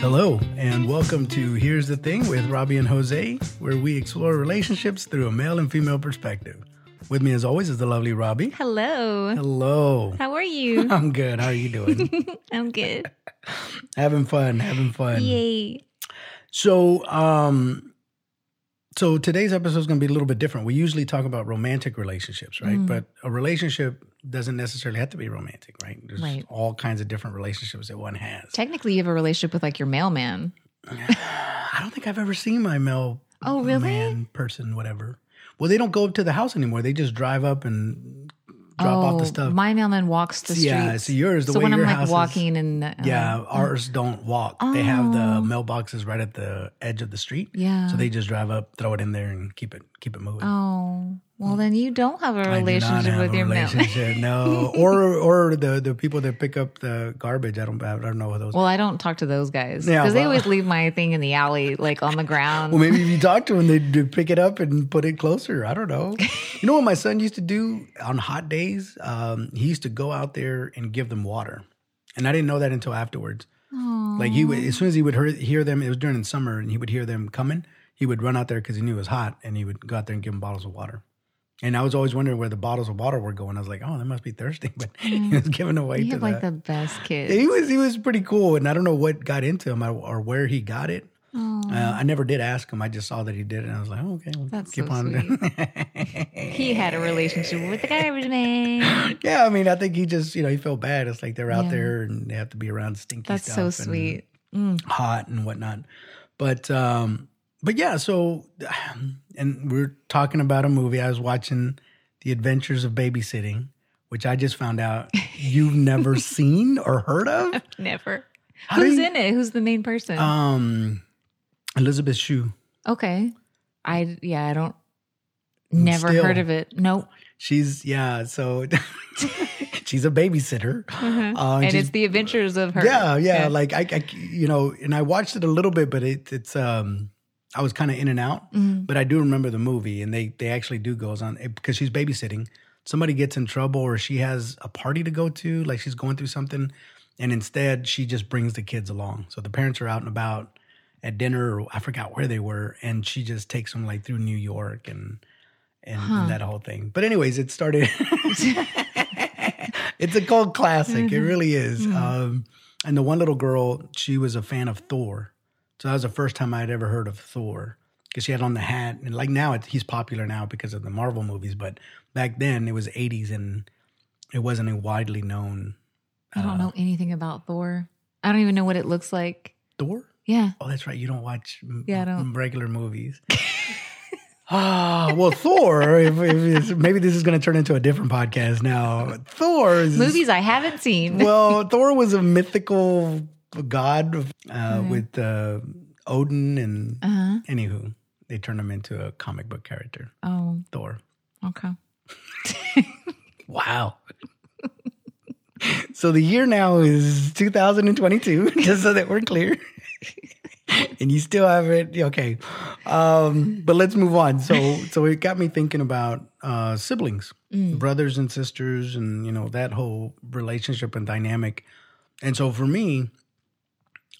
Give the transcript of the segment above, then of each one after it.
Hello, and welcome to Here's the Thing with Robbie and Jose, where we explore relationships through a male and female perspective. With me, as always, is the lovely Robbie. Hello. Hello. How are you? I'm good. How are you doing? I'm good. having fun. Having fun. Yay. So, um, so today's episode is going to be a little bit different. We usually talk about romantic relationships, right? Mm. But a relationship doesn't necessarily have to be romantic, right? There's Right. all kinds of different relationships that one has. Technically, you have a relationship with like your mailman. I don't think I've ever seen my mail Oh, really? man, person, whatever. Well, they don't go up to the house anymore. They just drive up and drop off the stuff. Oh, My mailman walks the streets. yeah, so yours, the so way when I'm your like house is- walking and uh, yeah, ours don't walk. They have the Oh. mailboxes right at the edge of the street. yeah. So they just drive up, throw it in there, and keep it keep it moving. oh, well, then you don't have a I do not relationship have with a your relationship, no, or or the the people that pick up the garbage. I don't I don't know those. Well, I don't talk to those guys Yeah, because they always leave my thing in the alley, like on the ground. Well, maybe if you talk to them, they'd pick it up and put it closer. I don't know. You know what my son used to do on hot days? Um, he used to go out there and give them water, and I didn't know that until afterwards. Like he would, as soon as he would hear, hear them, it was during the summer, and he would hear them coming. He would run out there because he knew it was hot, and he would go out there and give them bottles of water. And I was always wondering where the bottles of water were going. I was like, oh, they must be thirsty, but he was giving away you to have the. like the best kids. he was he was pretty cool, and I don't know what got into him or, where he got it. Uh, I never did ask him. I just saw that he did it, and I was like, oh, okay, we'll That's keep so on. he had a relationship with the garbage man. yeah, I mean, I think he just, you know, he felt bad. It's like they're out Yeah. there and they have to be around stinky That's stuff. so sweet. Mm. hot and whatnot. But, um, but yeah, so, and we're talking about a movie. I was watching The Adventures of Babysitting, which I just found out you've never seen or heard of. Never. How Who's you- in it? Who's the main person? Um, Elizabeth Shue. okay. I yeah, I don't never Still. heard of it. Nope. She's yeah, so she's a babysitter. Uh, and it's the adventures of her. Yeah, yeah, Like I, I, you know, and I watched it a little bit, but it, it's um, I was kind of in and out. Mhm. But I do remember the movie, and they they actually do goes on because she's babysitting. Somebody gets in trouble, or she has a party to go to, like she's going through something, and instead she just brings the kids along. So the parents are out and about at dinner, or I forgot where they were, and she just takes them like through New York and and, Huh. and that whole thing. But anyways, it started. it's a cult classic. It really is. Um, and the one little girl, she was a fan of Thor. So that was the first time I had ever heard of Thor because she had on the hat. And like now, it, he's popular now because of the Marvel movies. But back then, it was 80s and it wasn't a widely known I don't know anything about Thor. I don't even know what it looks like. Thor. Yeah. Oh, that's right. You don't watch Yeah, I don't. regular movies. Ah, well, Thor. If, if it's, maybe this is going to turn into a different podcast now. Thor is Movies I haven't seen. well, Thor was a mythical god uh, with uh, Odin, and uh-huh. anywho, they turned him into a comic book character, Oh, Thor. okay. Wow. so the year now is 2022, just so that we're clear. and you still haven't okay. Um, but let's move on. So so it got me thinking about uh siblings, Mm. brothers and sisters, and you know, that whole relationship and dynamic. And so for me,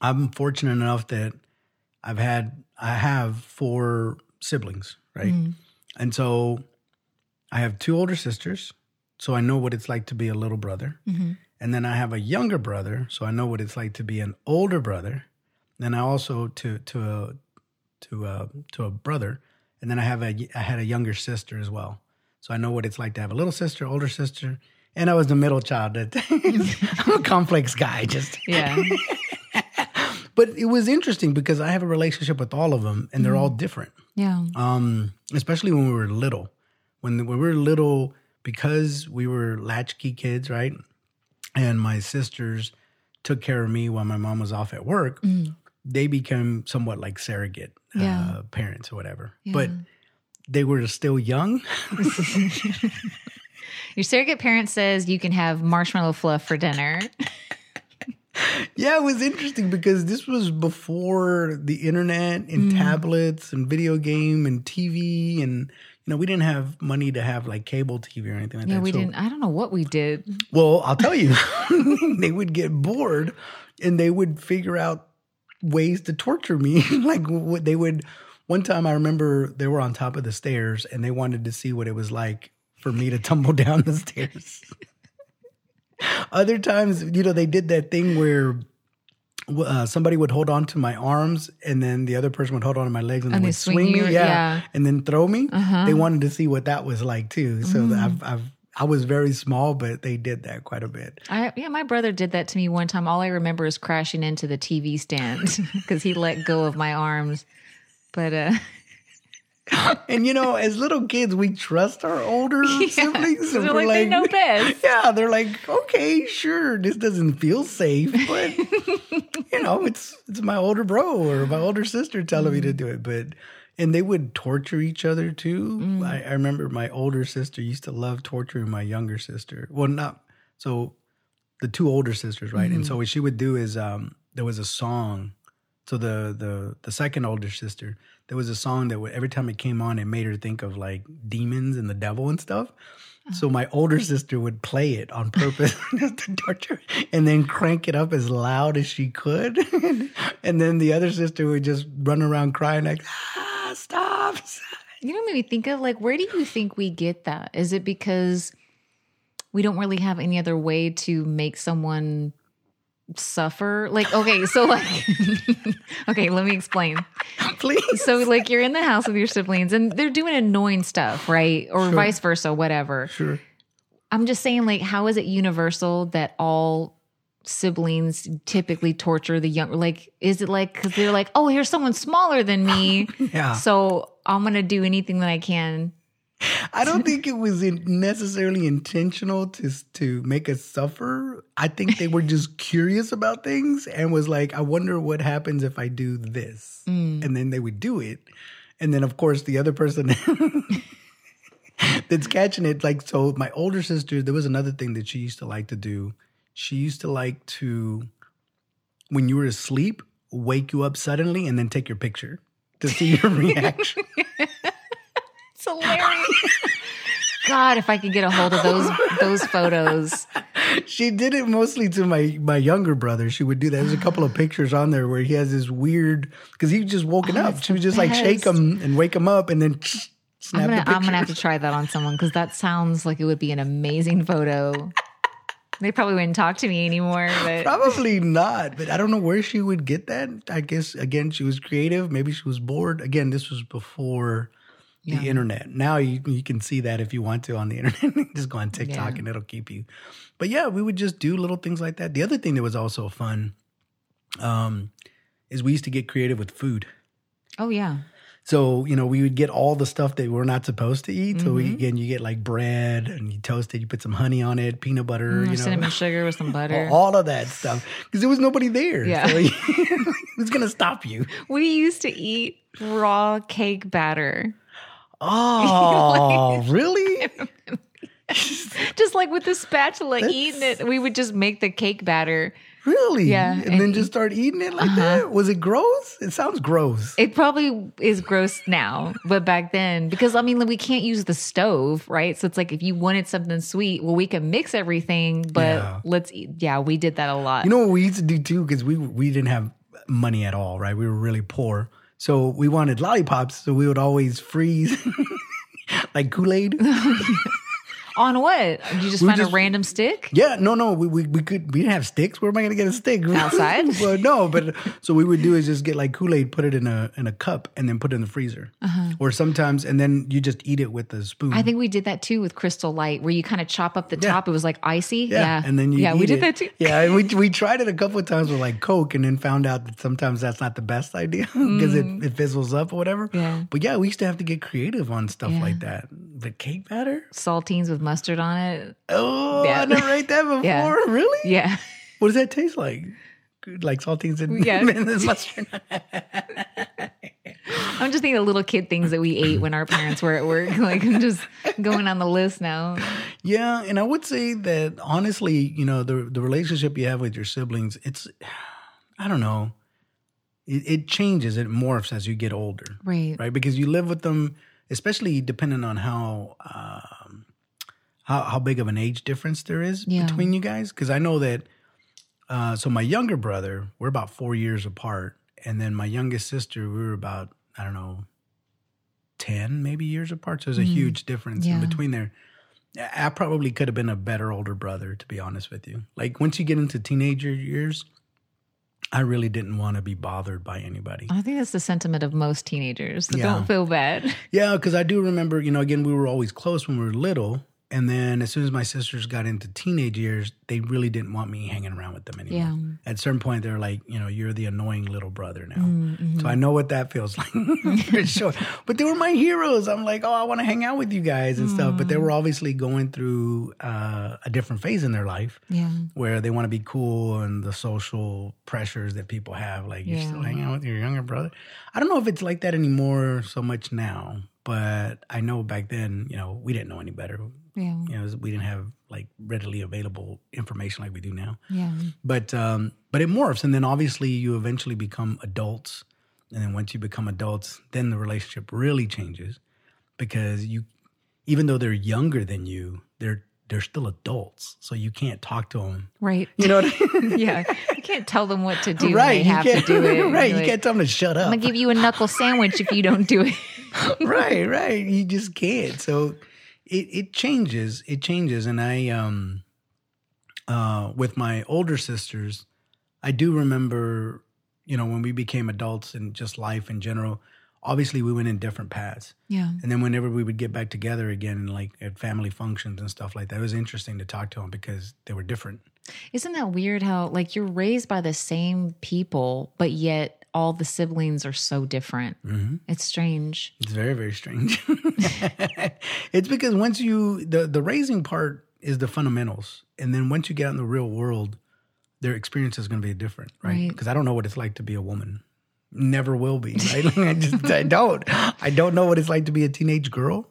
I'm fortunate enough that I've had I have four siblings, right? Mm. And so I have two older sisters, so I know what it's like to be a little brother. Mhm. And then I have a younger brother, so I know what it's like to be an older brother. Then I also to to a to a to a brother, and then I have a I had a younger sister as well. So I know what it's like to have a little sister, older sister, and I was the middle child. That I'm a complex guy, just Yeah. but it was interesting because I have a relationship with all of them, and they're all different Yeah. um, especially when we were little. When, when we were little, because we were latchkey kids, right? And my sisters took care of me while my mom was off at work. Mm. They became somewhat like surrogate Yeah. uh, parents or whatever. Yeah. But they were still young. Your surrogate parent says you can have marshmallow fluff for dinner. yeah, it was interesting because this was before the internet and Mm. tablets and video game and TV and you know we didn't have money to have like cable TV or anything like Yeah, that. we So- didn't. I don't know what we did. Well, I'll tell you, they would get bored and they would figure out ways to torture me. like what they would. One time, I remember they were on top of the stairs and they wanted to see what it was like for me to tumble down the stairs. Other times, you know, they did that thing where uh, somebody would hold on to my arms and then the other person would hold on to my legs and, And would swing swing, me, yeah, yeah. and then throw me. Uh-huh. They wanted to see what that was like too. So I've, I've, I was very small, but they did that quite a bit. I, yeah, my brother did that to me one time. All I remember is crashing into the TV stand because he let go of my arms. But uh, And you know, as little kids, we trust our older siblings. and they're we're like, they know best. Yeah, they're like, okay, sure, this doesn't feel safe, but you know, it's it's my older bro or my older sister telling me to do it. But and they would torture each other too. I, I remember my older sister used to love torturing my younger sister. Well, not so the two older sisters, right? And so what she would do is um there was a song. So the the the second older sister, there was a song that would, every time it came on, it made her think of like demons and the devil and stuff. So my older sister would play it on purpose to torture, and then crank it up as loud as she could, and then the other sister would just run around crying like, "Ah, stop!" you know, what made me think of like, where do you think we get that? Is it because we don't really have any other way to make someone suffer? Like, okay, so like, okay, let me explain. Please. So, like, you're in the house with your siblings and they're doing annoying stuff, right? Or vice versa, whatever. Sure. I'm just saying, like, how is it universal that all siblings typically torture the young? Like, is it like because they're like, oh, here's someone smaller than me, Yeah. so I'm gonna do anything that I can. I don't think it was in necessarily intentional to to make us suffer. I think they were just curious about things and was like, I wonder what happens if I do this, mm. and then they would do it, and then of course the other person that's catching it, like so. My older sister, there was another thing that she used to like to do. She used to like to, when you were asleep, wake you up suddenly and then take your picture to see your reaction. It's hilarious. God, if I could get a hold of those those photos. She did it mostly to my my younger brother. She would do that. There's a couple of pictures on there where he has this weird because he was just woken Oh, up. that's She would the just like shake him and wake him up, and then snap I'm gonna the picture. I'm gonna have to try that on someone because that sounds like it would be an amazing photo. They probably wouldn't talk to me anymore, but Probably not, but I don't know where she would get that. I guess again, she was creative. Maybe she was bored. Again, this was before the Yeah. internet. Now you you can see that if you want to on the internet. just go on TikTok Yeah. and it'll keep you. But yeah, we would just do little things like that. The other thing that was also fun, um, is we used to get creative with food. oh yeah, So, you know, we would get all the stuff that we're not supposed to eat. So Mm-hmm. we, again, you get like bread and you toast it, you put some honey on it, peanut butter, you know, cinnamon sugar with some butter. all of that stuff. Because there was nobody there. Yeah. So who's going to stop you? We used to eat raw cake batter, Oh, really? just like with the spatula, eating it. We would just make the cake batter. Really? Yeah, And, and- Uh-huh. then just start eating it like that? Was it gross? It sounds gross. It probably is gross now, but back then, because I mean, we can't use the stove, right? So it's like if you wanted something sweet, well, we can mix everything, but Yeah. let's eat. Yeah, we did that a lot. You know what we used to do too? Because we we didn't have money at all, right? We were really poor, so we wanted lollipops. So we would always freeze like Kool Aid. On what? Did you just We find just- a random stick? Yeah, no, no, we, we we could we didn't have sticks. Where am I going to get a stick Outside? well, no, but so we would do is just get like Kool Aid, put it in a in a cup, and then put it in the freezer. Or sometimes, and then you just eat it with a spoon. Uh-huh. I think we did that too with Crystal Light, where you kind of chop up the Yeah. top. It was like icy. yeah. Yeah, and then you yeah, we did it. that too. Yeah, and we we tried it a couple of times with like Coke, and then found out that sometimes that's not the best idea because it, it fizzles up or whatever. Mm. Yeah. but yeah, we used to have to get creative on stuff Yeah. like that. The cake batter? Saltines with mustard on it. Oh, Yeah. I never ate that before. Yeah. Really? Yeah. What does that taste like? Good, Like saltines and, Yeah. and mustard. I'm just thinking of little kid things that we ate when our parents were at work. Like I'm just going on the list now. Yeah, and I would say that honestly, you know, the the relationship you have with your siblings, it's I don't know. It, it changes, it morphs as you get older. Right. Right? Because you live with them, especially depending on how um how how big of an age difference there is Yeah. between you guys. Because I know that uh so my younger brother, we're about four years apart. and then my youngest sister, we were about I don't know, ten maybe years apart. So there's a huge difference Yeah. in between there. I I probably could have been a better older brother, to be honest with you. Like once you get into teenager years, I really didn't want to be bothered by anybody. I think that's the sentiment of most teenagers. So Yeah. don't feel bad. Yeah, because I do remember, you know, again, we were always close when we were little. And then as soon as my sisters got into teenage years, they really didn't want me hanging around with them anymore. Yeah. At a certain point, they're like, you know, you're the annoying little brother now. Mm-hmm. So I know what that feels like for sure. But they were my heroes. I'm like, oh, I want to hang out with you guys and stuff. But they Mm. were obviously going through uh, a different phase in their life Yeah. where they want to be cool and the social pressures that people have. Like, you're still hanging out with your younger brother. I don't know if it's like that anymore so much now, but I know back then, you know, we didn't know any better. Yeah. You know, we didn't have like readily available information like we do now. Yeah. But um, but it morphs, and then obviously you eventually become adults, and then once you become adults, then the relationship really changes because you, even though they're younger than you, they're they're still adults, so you can't talk to them. Right. You know what I mean? yeah. You can't tell them what to do. right? They you have to can't, do it. right? You like, can't tell them to shut up. I'm gonna give you a knuckle sandwich if you don't do it. right, right. You just can't. So it it changes. It changes. And I um uh with my older sisters, I do remember, you know, when we became adults and just life in general, obviously we went in different paths. Yeah. And then whenever we would get back together again, like at family functions and stuff like that, it was interesting to talk to them because they were different. Isn't that weird how like you're raised by the same people, but yet all the siblings are so different? Mm-hmm. It's strange. It's very, very strange. it's because once you the the raising part is the fundamentals, and then once you get out in the real world, their experience is going to be different, right? Right. Because I don't know what it's like to be a woman. Never will be. Right? I just I don't. I don't know what it's like to be a teenage girl.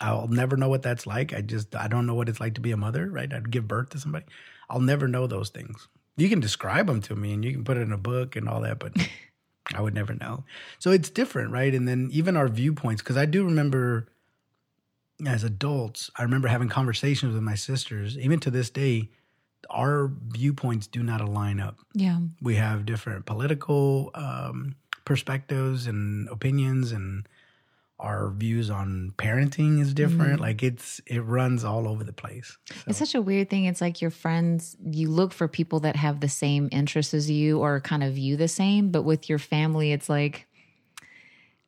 I'll never know what that's like. I just I don't know what it's like to be a mother. Right? I'd give birth to somebody. I'll never know those things. You can describe them to me, and you can put it in a book and all that, but I would never know. So it's different, right? And then even our viewpoints, because I do remember as adults, I remember having conversations with my sisters. Even to this day, our viewpoints do not align up. Yeah. We have different political um, perspectives and opinions, and our views on parenting is different. Mm-hmm. Like it's it runs all over the place. It's such a weird thing. It's like your friends, you look for people that have the same interests as you or kind of view the same, but with your family, it's like,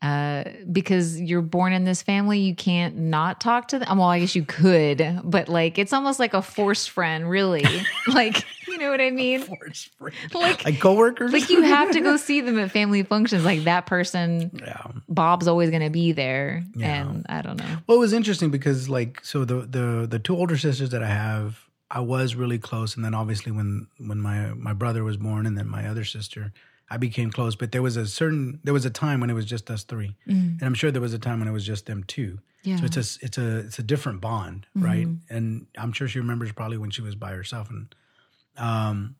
uh, because you're born in this family, you can't not talk to them. Well, I guess you could, but like it's almost like a forced friend, really. like, you know what I mean? Forced friend. Like, Like coworkers. like you have to go see them at family functions. Like that person, yeah. Bob's always going to be there, Yeah. and I don't know. Well, it was interesting because like so the the the two older sisters that I have, I was really close, and then obviously when when my my brother was born, and then my other sister, I became close. But there was a certain there was a time when it was just us 3 mm. and I'm sure there was a time when it was just them two. Yeah. So it's a it's a it's a different bond, mm-hmm. right? And I'm sure she remembers probably when she was by herself, and um,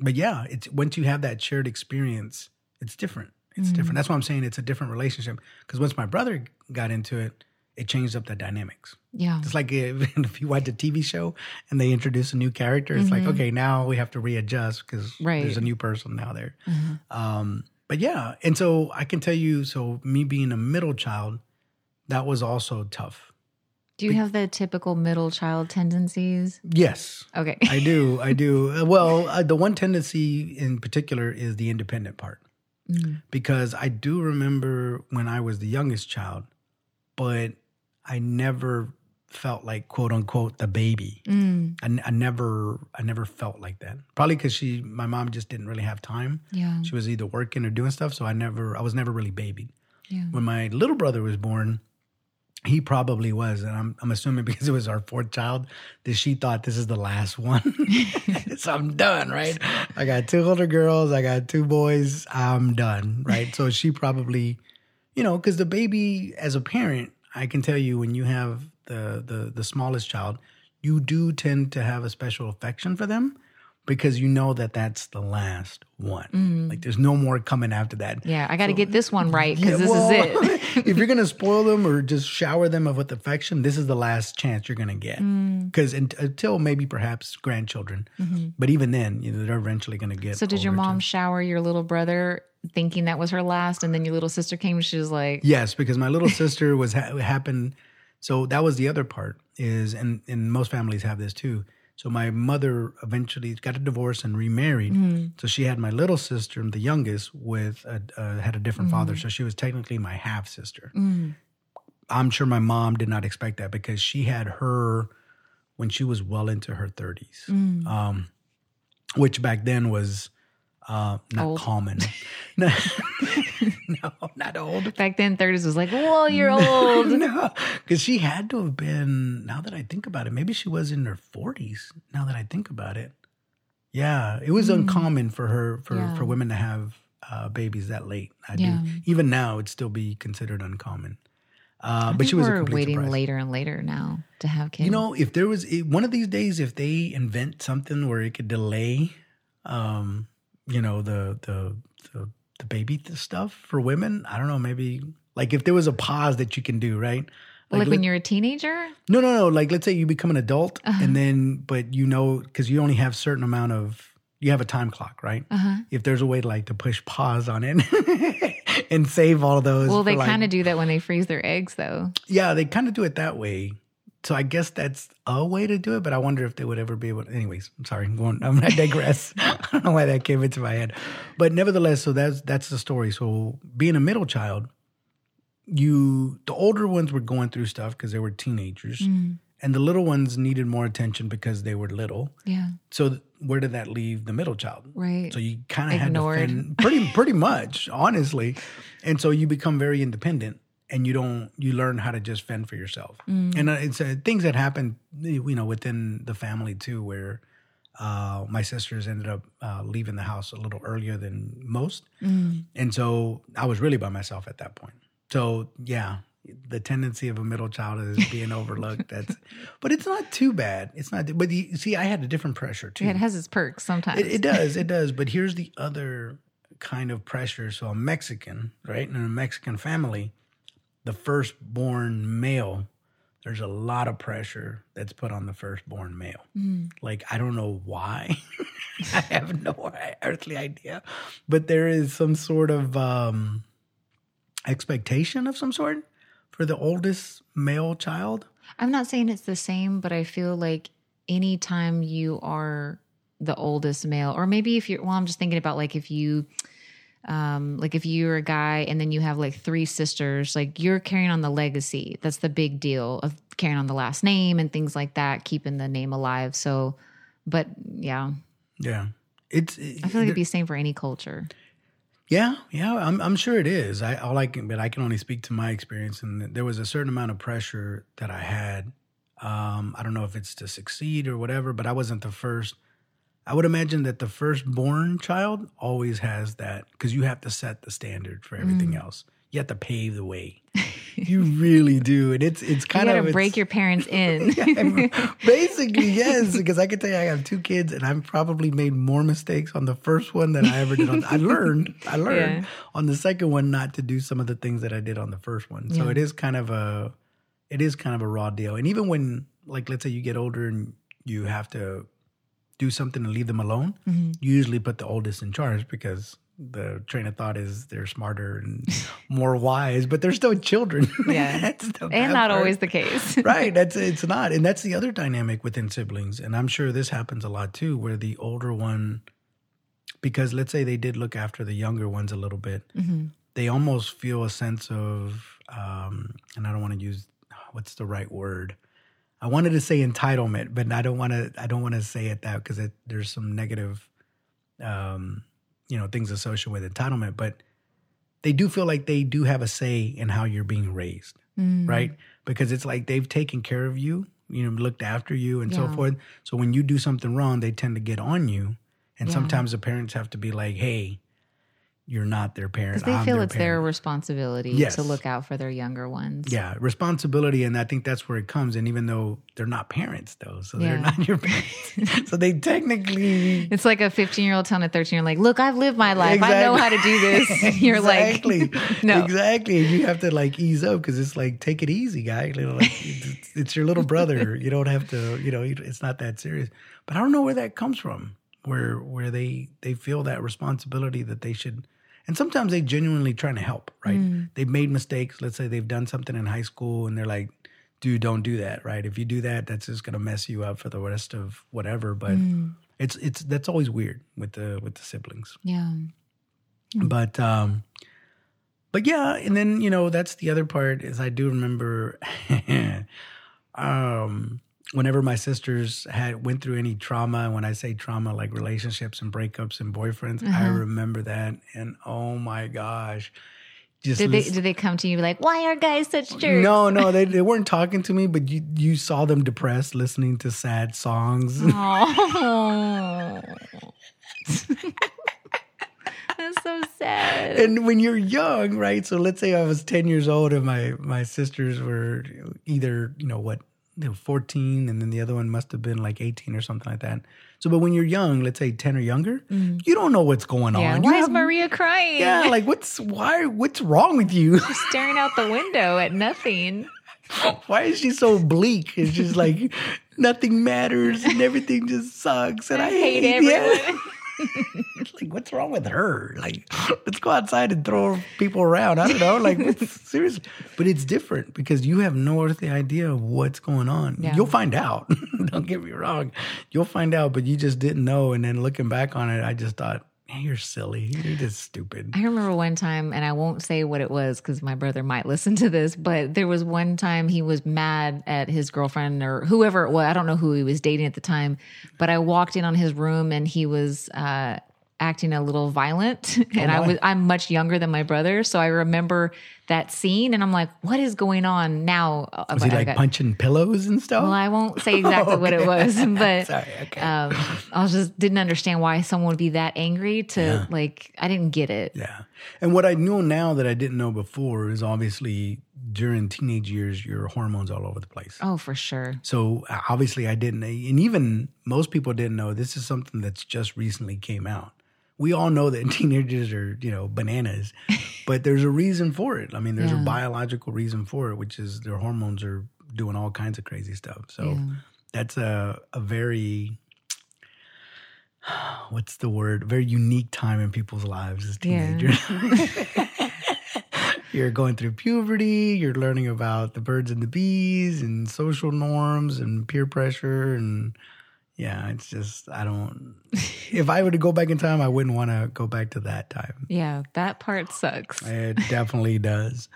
but yeah, it's once you have that shared experience, it's different. It's mm. different. That's why I'm saying it's a different relationship. Because once my brother got into it, it changed up the dynamics. Yeah. It's like if, if you watch a TV show and they introduce a new character, it's like okay, now we have to readjust because Right. there's a new person now there. Um, but yeah, and so I can tell you, so me being a middle child, that was also tough. Do you have the typical middle child tendencies? Yes, Okay. I do. I do. Uh, Well, uh, the one tendency in particular is the independent part. Mm. Because I do remember when I was the youngest child, but I never felt like quote unquote the baby. Mm. I, I never, I never felt like that. Probably because she, my mom just didn't really have time. Yeah. She was either working or doing stuff, so I never, I was never really babied. Yeah. When my little brother was born, he probably was, and I'm, I'm assuming because it was our fourth child that she thought this is the last one. so I'm done, right? I got two older girls, I got two boys. I'm done, right? so she probably, you know, because the baby, as a parent, I can tell you when you have the the the smallest child, you do tend to have a special affection for them. because you know that that's the last one. Like there's no more coming after that. Yeah, I got to get this one right because Yeah, this well, is it. if you're gonna spoil them or just shower them with affection, this is the last chance you're gonna get. Mm. Because until maybe perhaps grandchildren, but even then, you know, they're eventually gonna get. Mm-hmm. So did your mom too. shower your little brother thinking that was her last, and then your little sister came and she was like, Yes, because my little sister was ha- happened. So that was the other part is, and and most families have this too. So my mother eventually got a divorce and remarried. Mm-hmm. So she had my little sister, the youngest, with a, uh, had a different father. So she was technically my half sister. Mm. I'm sure my mom did not expect that because she had her when she was well into her 30s, Mm. um, which back then was uh, not Old. common. no, not old. back then, thirties was like, whoa, you're old. no, because she had to have been. Now that I think about it, maybe she was in her forties. Now that I think about it, yeah, it was uncommon for her for Mm. Yeah. for women to have uh, babies that late. I Yeah. do. Even now, it'd still be considered uncommon. Uh, but she was waiting surprise. later and later now to have kids. You know, if there was it, one of these days, if they invent something where it could delay, um, you know, the the the, the baby stuff for women, I don't know, maybe like if there was a pause that you can do, right? like, let- when you're a teenager. no, no, no. Like, let's say you become an adult, Uh-huh. and then, but you know, because you only have certain amount of, you have a time clock, right? Uh-huh. If there's a way to like to push pause on it and save all those. Well, they like- kind of do that when they freeze their eggs, though. yeah, they kind of do it that way. So I guess that's a way to do it, but I wonder if they would ever be able. To, anyways, I'm sorry, I'm going. I'm gonna digress. I don't know why that came into my head, but nevertheless, so that's that's the story. So being a middle child, you the older ones were going through stuff because they were teenagers, Mm. and the little ones needed more attention because they were little. Yeah, So th- where did that leave the middle child? right. So you kind of had to fend, pretty pretty much, honestly. And so you become very independent, and you don't you learn how to just fend for yourself. Mm. And it's uh, things that happen, you know, within the family too, where uh, my sisters ended up uh, leaving the house a little earlier than most, Mm. and so I was really by myself at that point. So yeah. The tendency of a middle child is being overlooked. That's, but it's not too bad. It's not. But you see, I had a different pressure too. Yeah, it has its perks sometimes. It, it does, it does. But here's the other kind of pressure. So I'm Mexican, right? And in a Mexican family, the firstborn male, there's a lot of pressure that's put on the firstborn male. Mm. Like I don't know why. I have no earthly idea. But there is some sort of um expectation of some sort for the oldest male child. I'm not saying it's the same, but I feel like anytime you are the oldest male, or maybe if you're, well, I'm just thinking about like if you, um, like if you're a guy and then you have like three sisters, like you're carrying on the legacy. That's the big deal of carrying on the last name and things like that, keeping the name alive. So, but yeah, Yeah. It's I feel like it'd be the same for any culture. Yeah, yeah, I'm I'm sure it is. I all I can, but I can only speak to my experience, and there was a certain amount of pressure that I had. Um, I don't know if it's to succeed or whatever, but I wasn't the first. I would imagine that the firstborn child always has that because you have to set the standard for everything mm. else. You have to pave the way. you really do, and it's it's You kind got of to break your parents in. Basically, yes, because I can tell you I have two kids, and I've probably made more mistakes on the first one than I ever did on. I learned, I learned Yeah. on the second one not to do some of the things that I did on the first one. So Yeah. it is kind of a, it is kind of a raw deal. And even when, like, let's say you get older and you have to do something and leave them alone, Mhm. you usually put the oldest in charge because the train of thought is they're smarter and more wise, but they're still children. Yeah. That's the and not part always the case. right that's it's not and that's the other dynamic within siblings and i'm sure this happens a lot too where the older one because let's say they did look after the younger ones a little bit Mhm. they almost feel a sense of um and i don't want to use what's the right word i wanted to say entitlement but i don't want to i don't want to say it that because there's some negative um you know things associated with entitlement but they do feel like they do have a say in how you're being raised Mm. right? Because it's like they've taken care of you, you know, looked after you and so forth. So when you do something wrong, they tend to get on you. And Yeah. sometimes the parents have to be like, hey, you're not their parent. They I'm feel their it's their responsibility Yes. to look out for their younger ones. yeah responsibility, and I think that's where it comes. And even though they're not parents, though, so they're not your parents, so they technically It's like a 15 year old telling a 13 year old, like, look, I've lived my life. I know how to do this. You're like exactly. like, no. exactly. And you have to like ease up because it's like take it easy, guy. You know, like, it's, it's your little brother. You don't have to. You know, it's not that serious. But I don't know where that comes from. Where where they they feel that responsibility that they should. And sometimes they genuinely trying to help, right? Mm. They've made mistakes. Let's say they've done something in high school and they're like, dude, don't do that, right? If you do that, that's just gonna mess you up for the rest of whatever. But Mm. it's it's that's always weird with the with the siblings Yeah. but um but yeah and then you know that's the other part is i do remember um whenever my sisters had went through any trauma and when i say trauma like relationships and breakups and boyfriends i Uh-huh. remember that and oh my gosh just Did they, did they come to you like, why are guys such jerks? no no they, they weren't talking to me but you you saw them depressed listening to sad songs Oh. That's so sad. and when you're young, right? So let's say I was 10 years old and my my sisters were either, you know, what, they were 14 and then the other one must have been like 18 or something like that. So but when you're young, let's say 10 or younger, you don't know what's going Mm. yeah. on. You Why is have- Maria crying? Yeah, like what's why what's wrong with you? staring out the window at nothing. why is she so bleak? It's just like nothing matters and everything just sucks and I, I hate yeah. everyone. like what's wrong with her? Like let's go outside and throw people around. I don't know. Like what's serious? But it's different because you have no earthly idea of what's going on. Yeah. you'll find out. Don't get me wrong. You'll find out but you just didn't know. And then looking back on it i just thought you're silly. You're just stupid. I remember one time, and I won't say what it was because my brother might listen to this, but there was one time he was mad at his girlfriend or whoever it was. I don't know who he was dating at the time, but I walked in on his room and he was uh, acting a little violent. and I was I'm much younger than my brother, so I remember that scene, and I'm like, "What is going on now?" was he like got- punching pillows and stuff well, I won't say exactly what it was, but Sorry, okay. um, I just didn't understand why someone would be that angry to Yeah. like. I didn't get it. Yeah. And what I know now that I didn't know before is obviously during teenage years, your hormones all over the place. Oh, for sure. So uh, obviously I didn't, and even most people didn't know this is something that's just recently came out. We all know that teenagers are, you know, bananas, but there's a reason for it. I mean, there's Yeah. a biological reason for it, which is their hormones are doing all kinds of crazy stuff. So Yeah. that's a a very what's the word? Very unique time in people's lives as Yeah. teenagers. you're going through puberty, you're learning about the birds and the bees and social norms and peer pressure and yeah, it's just I don't if I were to go back in time, I wouldn't want to go back to that time. Yeah, that part sucks. It definitely does.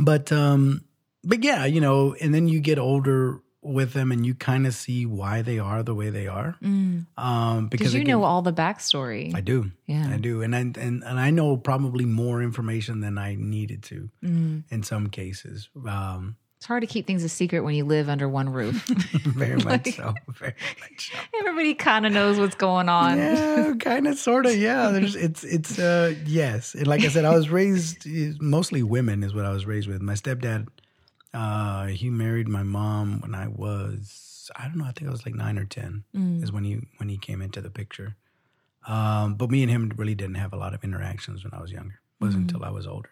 But um but yeah, you know, and then you get older with them and you kind of see why they are the way they are. Um because Because you again, know all the backstory. I do. Yeah. I do. And I and, and I know probably more information than I needed to Mm. in some cases. Um It's hard to keep things a secret when you live under one roof. very much so. Very much so. Everybody kind of knows what's going on. Yeah, kind of, sort of. Yeah, there's it's it's uh yes, and like I said, I was raised mostly women is what I was raised with. My stepdad, uh, he married my mom when I was I don't know, I think I was like nine or ten is when he when he came into the picture. Um, but me and him really didn't have a lot of interactions when I was younger. It wasn't until I was older.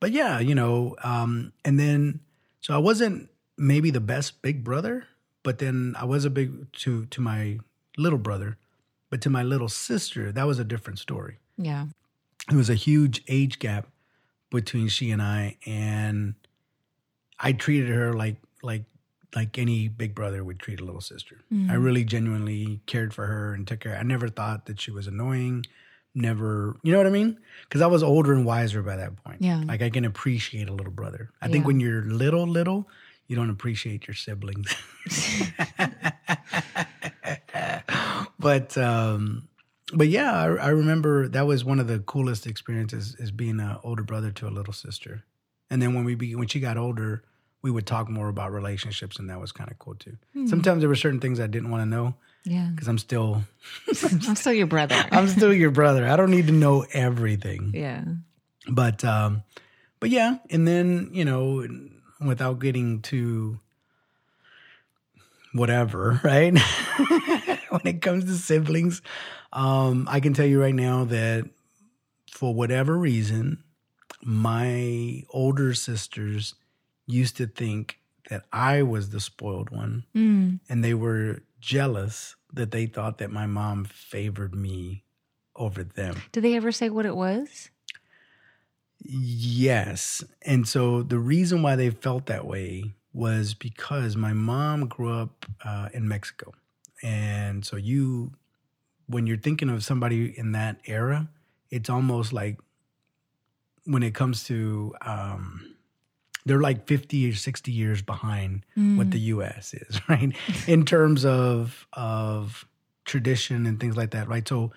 But yeah, you know, um, and then so I wasn't maybe the best big brother, but then I was a big to to my little brother, but to my little sister, that was a different story. Yeah. It was a huge age gap between she and I, and I treated her like like like any big brother would treat a little sister. I mm-hmm. really genuinely cared for her and took care. I never thought that she was annoying. Never, you know what I mean? Because I was older and wiser by that point. Yeah. like I can appreciate a little brother. I think when you're little, little, you don't appreciate your siblings. but um, but yeah, I, I remember that was one of the coolest experiences is being an older brother to a little sister. And then when we be, when she got older, we would talk more about relationships, and that was kind of cool too. Sometimes there were certain things I didn't want to know, Yeah. because I'm still I'm still your brother. I'm still your brother. I don't need to know everything. yeah. But um but yeah, and then, you know, without getting too whatever, right? when it comes to siblings, um I can tell you right now that for whatever reason, my older sisters used to think that I was the spoiled one Mm. and they were jealous that they thought that my mom favored me over them. Did they ever say what it was? Yes. And so the reason why they felt that way was because my mom grew up uh, in Mexico. And so you, when you're thinking of somebody in that era, it's almost like when it comes to, um, they're like 50 or 60 years behind what the US is, right? in terms of, of tradition and things like that, right? So,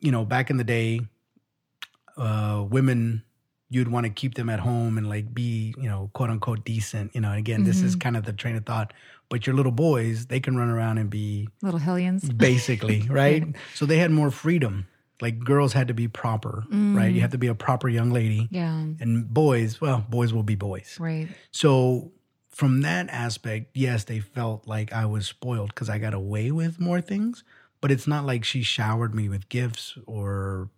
you know, back in the day, uh, women you'd want to keep them at home and like be you know quote unquote decent you know and again this is kind of the train of thought but your little boys they can run around and be Little hellions. basically right so they had more freedom like girls had to be proper right you mm. have to be a proper young lady Yeah. and boys well boys will be boys Right. so from that aspect, yes, they felt like I was spoiled because I got away with more things. But it's not like she showered me with gifts or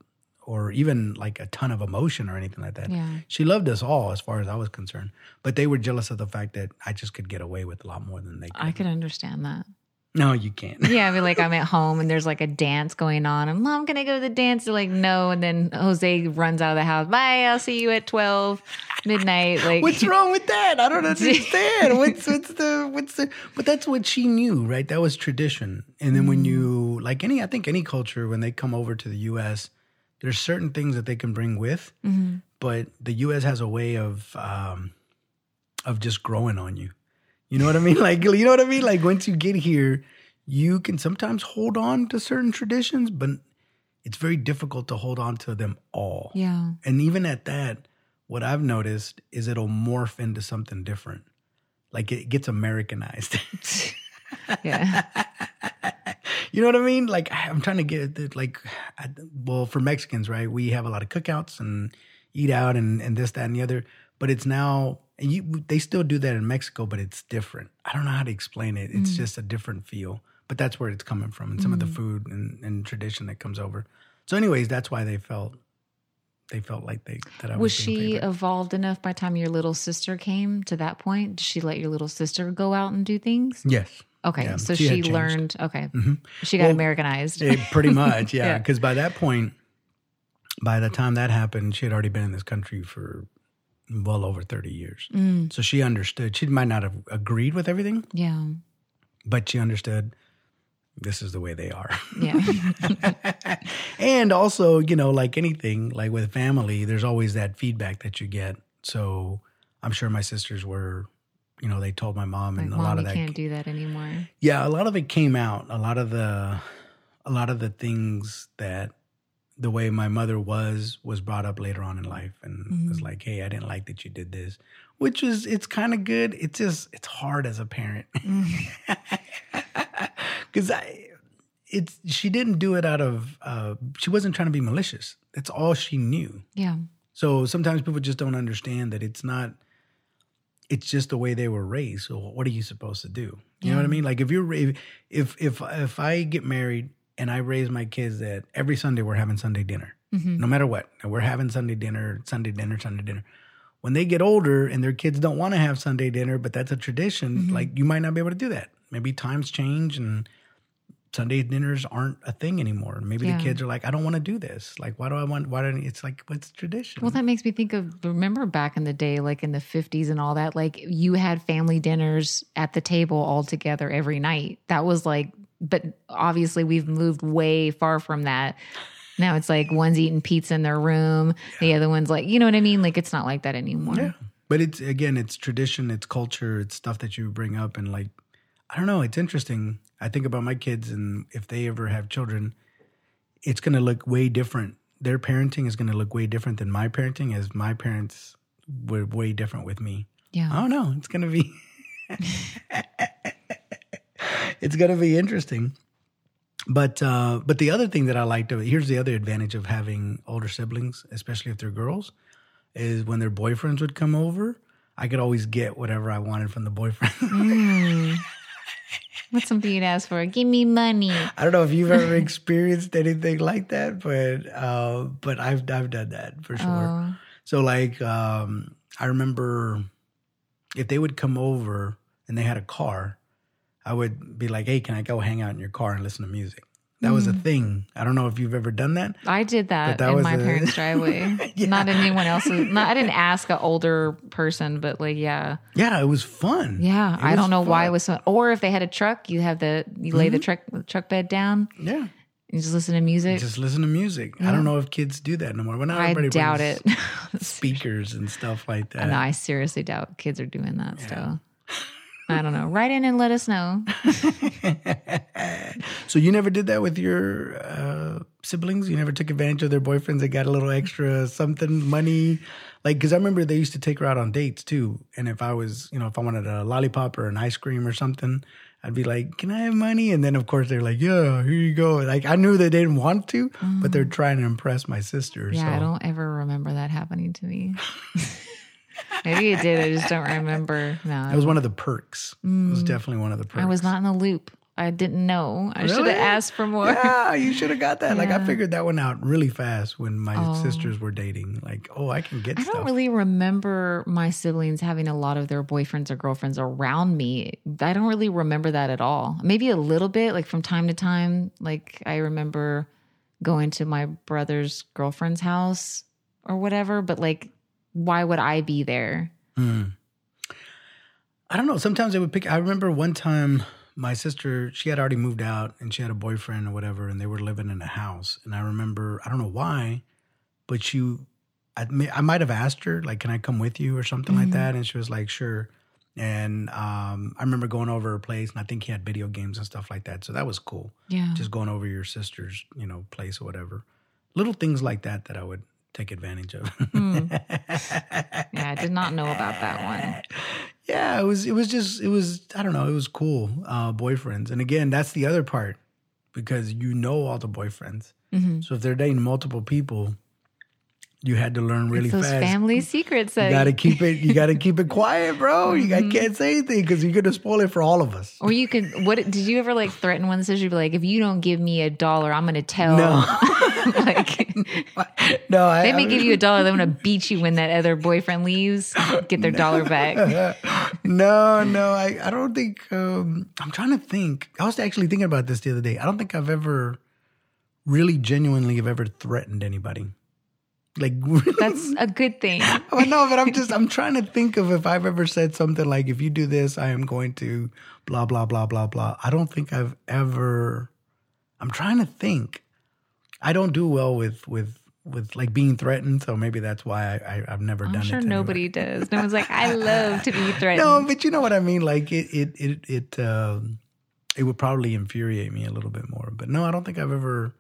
or even like a ton of emotion or anything like that. Yeah. She loved us all as far as I was concerned. But they were jealous of the fact that I just could get away with a lot more than they could. I could understand that. No, you can't. Yeah, I mean, like I'm at home and there's like a dance going on. And mom, can I go to the dance? They're like, no. And then Jose runs out of the house. Bye. I'll see you at twelve midnight. Like, What's wrong with that? I don't understand. what's what's the what's the but that's what she knew, right? That was tradition. And then when you like any I think any culture when they come over to the US, there's certain things that they can bring with, but the US has a way of um of just growing on you. You know what I mean? Like you know what I mean? Like once you get here, you can sometimes hold on to certain traditions, but it's very difficult to hold on to them all. yeah, And even at that, what I've noticed is it'll morph into something different. Like it gets Americanized. yeah, you know what I mean? Like I'm trying to get it, like, I, well, for Mexicans, right? We have a lot of cookouts and eat out and, and this, that, and the other. But it's now, and you, they still do that in Mexico, but it's different. I don't know how to explain it. It's just a different feel. But that's where it's coming from, and some of the food and, and tradition that comes over. So, anyways, that's why they felt they felt like they that I was, Was she favored. evolved enough by the time your little sister came to that point? Did she let your little sister go out and do things? Yes. Okay, Yeah, so she she, learned. Okay, Mhm. she got Well, Americanized. Pretty much, yeah. Yeah. Because by that point, by the time that happened, she had already been in this country for well over 30 years. Mm, So she understood. She might not have agreed with everything, yeah, but she understood this is the way they are. yeah, and also, you know, like anything, like with family, there's always that feedback that you get. So I'm sure my sisters were, you know, they told my mom, like and a lot of that can't do that anymore. Yeah, a lot of it came out. A lot of the a lot of the things that the way my mother was was brought up later on in life and was like, "Hey, I didn't like that you did this." Which is it's kind of good. It's just it's hard as a parent. Cuz I it's she didn't do it out of uh she wasn't trying to be malicious. That's all she knew. Yeah, So sometimes people just don't understand that it's not it's just the way they were raised. So what are you supposed to do? You know what I mean? Like if you're if if if I get married and I raise my kids that every Sunday we're having Sunday dinner. Mhm. No matter what. We're having Sunday dinner, Sunday dinner, Sunday dinner. When they get older and their kids don't want to have Sunday dinner, but that's a tradition, Mm-hmm. like you might not be able to do that. Maybe times change and Sunday dinners aren't a thing anymore. Maybe Yeah. the kids are like, I don't want to do this. Like, why do I want? Why don't? It's like, what's tradition? Well, that makes me think of remember back in the day, like in the 50s and all that, like you had family dinners at the table all together every night. That was like, but obviously we've moved way far from that. Now it's like one's eating pizza in their room, the other one's like, you know what I mean? Like it's not like that anymore. Yeah. But it's again, it's tradition, it's culture, it's stuff that you bring up and like I don't know, it's interesting. I think about my kids and if they ever have children, it's gonna look way different. Their parenting is gonna look way different than my parenting as my parents were way different with me. Yeah. I don't know. It's gonna be it's gonna be interesting. But uh, but the other thing that I liked of it, here's the other advantage of having older siblings, especially if they're girls, is when their boyfriends would come over, I could always get whatever I wanted from the boyfriend. What's something you'd ask for? Give me money. I don't know if you've ever experienced anything like that, but uh, but I've I've done that for sure. Oh. So like um, I remember if they would come over and they had a car, I would be like, "Hey, can I go hang out in your car and listen to music?" That was a mm. thing. I don't know if you've ever done that. I did that, that in my a- parents' driveway. Yeah. Not anyone else's. Not, I didn't ask an older person, but like, yeah, Yeah, it was fun. yeah. It I don't know why it was so. Or if they had a truck, you have the you lay the mm-hmm. truck truck bed down Yeah, you just listen to music. just listen to music. I don't know if kids do that no more. But not I everybody doubt it. Speakers and stuff like that. no, I seriously doubt kids are doing that still. I don't know. Write in and let us know. So you never did that with your uh, siblings? You never took advantage of their boyfriends that got a little extra something money? Like, because I remember they used to take her out on dates too. And if I was, you know, if I wanted a lollipop or an ice cream or something, I'd be like, "Can I have money?" And then of course they're like, "Yeah, here you go." Like I knew they didn't want to, but they're trying to impress my sister. Mm. Yeah, I don't ever remember that happening to me. Maybe it did. I just don't remember. No, it was one of the perks. It was definitely one of the perks. Mm. I was not in the loop. I didn't know. I should have asked for more. Yeah, you should have got that. Like I figured that one out really fast when my Oh. sisters were dating. Like, oh, I can get I stuff. don't really remember my siblings having a lot of their boyfriends or girlfriends around me. I don't really remember that at all. Maybe a little bit, like from time to time. Like I remember going to my brother's girlfriend's house or whatever, but like, why would I be there? I don't know. Sometimes they would pick. I remember one time my sister, she had already moved out and she had a boyfriend or whatever, and they were living in a house. And I remember, I don't know why, but she, I, I might have asked her, like, can I come with you or something like that? And she was like, sure. And um, I remember going over her place, and I think he had video games and stuff like that. So that was cool. Yeah. Just going over your sister's, you know, place or whatever. Little things like that that I would take advantage of. yeah, I did not know about that one. yeah, it was it was just it was I don't know, it was cool. Uh boyfriends. And again, that's the other part because you know all the boyfriends. Mm-hmm. So if they're dating multiple people, you had to learn really It's those fast. family secrets that you got to keep it you got to keep it quiet, bro. You Mm-hmm. can't say anything cuz you're going to spoil it for all of us. Or you could what did you ever like threaten one sister? You'd be like, if you don't give me a dollar, I'm gonna tell No. like no, I they may I- give you a dollar, they're gonna beat you when that other boyfriend leaves, get their dollar back. no, no, I, I don't think. Um, I'm trying to think. I was actually thinking about this the other day. I don't think I've ever really genuinely have ever threatened anybody. Like, That's a good thing. no, but I'm just I'm trying to think of if I've ever said something like, "If you do this, I am going to blah blah blah blah blah." I don't think I've ever. I'm trying to think. I don't do well with with with like being threatened, so maybe that's why I, I I've never I'm done it. sure to anybody. nobody does. No one's like, I love to be threatened. No, but you know what I mean. Like it, it, it, it, um, it would probably infuriate me a little bit more. But no, I don't think I've ever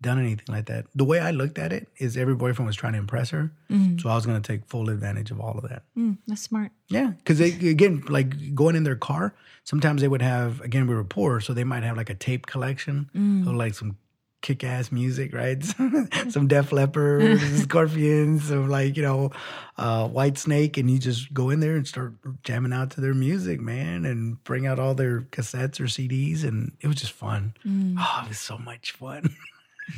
done anything like that. The way I looked at it is every boyfriend was trying to impress her, so I was going to take full advantage of all of that. Mm, that's smart. Yeah, because again, like going in their car, sometimes they would have. Again, we were poor, so they might have like a tape collection of like some kick-ass music, right? Mm-hmm. some Def Leppard, Scorpions, some like you know, uh, White Snake, and you just go in there and start jamming out to their music, man, and bring out all their cassettes or CDs, and it was just fun. Mm. Oh, it was so much fun.